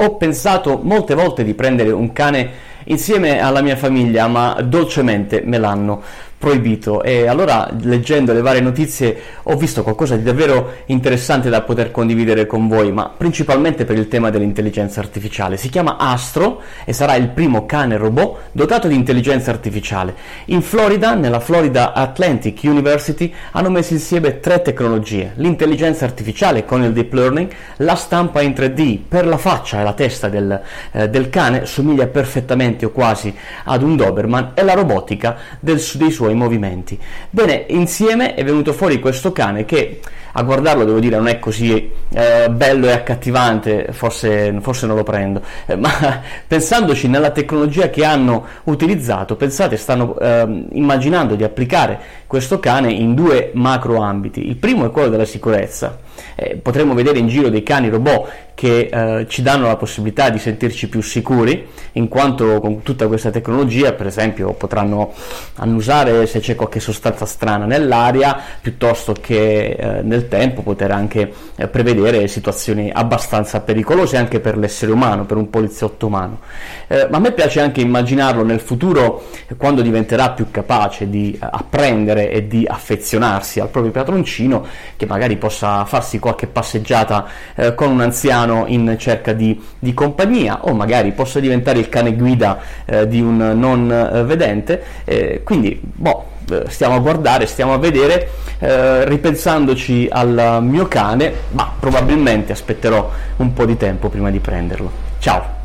Ho pensato molte volte di prendere un cane insieme alla mia famiglia, ma dolcemente me l'hanno proibito e allora leggendo le varie notizie ho visto qualcosa di davvero interessante da poter condividere con voi, ma principalmente per il tema dell'intelligenza artificiale. Si chiama Astro e sarà il primo cane robot dotato di intelligenza artificiale. In Florida, nella Florida Atlantic University, hanno messo insieme tre tecnologie: l'intelligenza artificiale con il deep learning, la stampa in 3D per la faccia e la testa del, eh, del cane, somiglia perfettamente o quasi ad un Doberman, e la robotica del, dei suoi suoi movimenti. Bene, insieme è venuto fuori questo cane che a guardarlo devo dire non è così eh, bello e accattivante, forse, forse non lo prendo, eh, ma pensandoci nella tecnologia che hanno utilizzato, pensate, stanno eh, immaginando di applicare questo cane in due macro ambiti. Il primo è quello della sicurezza. Eh, potremmo vedere in giro dei cani robot che eh, ci danno la possibilità di sentirci più sicuri, in quanto con tutta questa tecnologia, per esempio, potranno annusare se c'è qualche sostanza strana nell'aria, piuttosto che eh, nel tempo poter anche eh, prevedere situazioni abbastanza pericolose anche per l'essere umano, per un poliziotto umano. Eh, ma a me piace anche immaginarlo nel futuro, quando diventerà più capace di apprendere e di affezionarsi al proprio padroncino, che magari possa farsi qualche passeggiata eh, con un anziano umano in cerca di, di compagnia o magari possa diventare il cane guida eh, di un non eh, vedente. Eh, quindi, boh, eh, stiamo a guardare, stiamo a vedere, eh, ripensandoci al mio cane, ma probabilmente aspetterò un po' di tempo prima di prenderlo. Ciao!